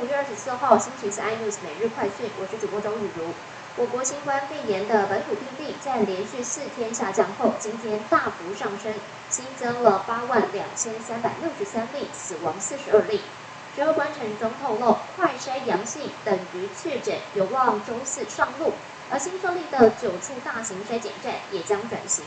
五月二十四号星期四 iNews 每日快讯，我是主播周雨茹。我国新冠肺炎的本土病例在连续四天下降后，今天大幅上升，新增了八万两千三百六十三例，死亡四十二例。指挥官陈中透露，快筛阳性等于确诊，有望周四上路。而新设立的九处大型筛检站也将转型，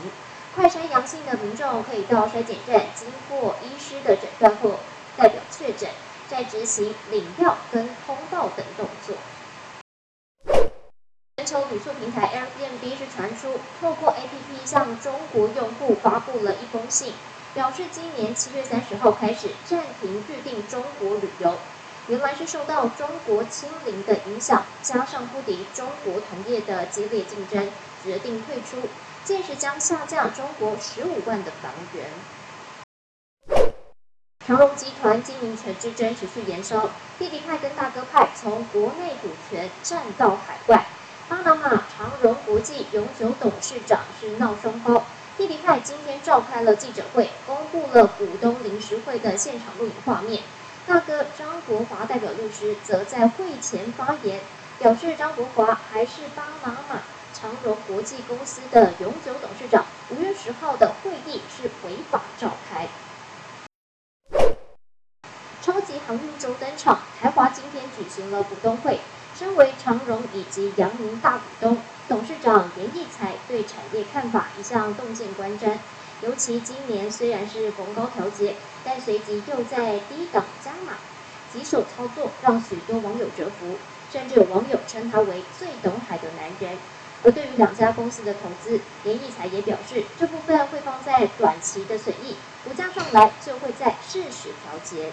快筛阳性的民众可以到筛检站，经过医师的诊断后，代表确诊。在执行领票跟通道等动作。全球旅宿平台 Airbnb 是传出透过 APP 向中国用户发布了一封信，表示今年七月三十号开始暂停预订中国旅游。原来是受到中国清零的影响，加上不敌中国同业的激烈竞争，决定退出，届时将下架中国十五万的房源。长荣集团经营权之争持续延烧，弟弟派跟大哥派从国内股权占到海外。巴拿马长荣国际永久董事长是闹双包，弟弟派今天召开了记者会，公布了股东临时会的现场录影画面。大哥张国华代表律师则在会前发言，表示张国华还是巴拿马长荣国际公司的永久董事长。五月十号的会议是违法召航运周登场，台华今天举行了股东会。身为长荣以及阳明大股东，董事长严义才对产业看法一向洞见观瞻。尤其今年虽然是逢高调节，但随即又在低档加码，棘手操作让许多网友折服，甚至有网友称他为最懂海的男人。而对于两家公司的投资，严义才也表示，这部分会放在短期的损益，股价上来就会在适时调节。